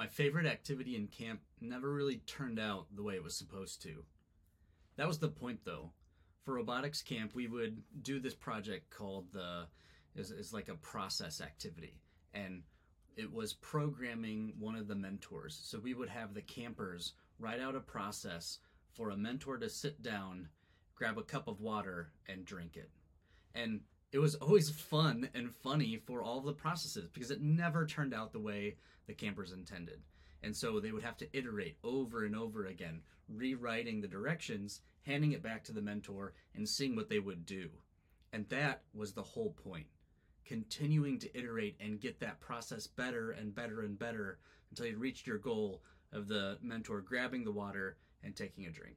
my favorite activity in camp never really turned out the way it was supposed to. That was the point, though. For robotics camp, we would do this project called the is like a process activity, and it was programming one of the mentors. So we would have the campers write out a process for a mentor to sit down, grab a cup of water, and drink it. And it was always fun and funny for all the processes because it never turned out the way the campers intended. And so they would have to iterate over and over again, rewriting the directions, handing it back to the mentor, and seeing what they would do. And that was the whole point. Continuing to iterate and get that process better and better and better until you reached your goal of the mentor grabbing the water and taking a drink.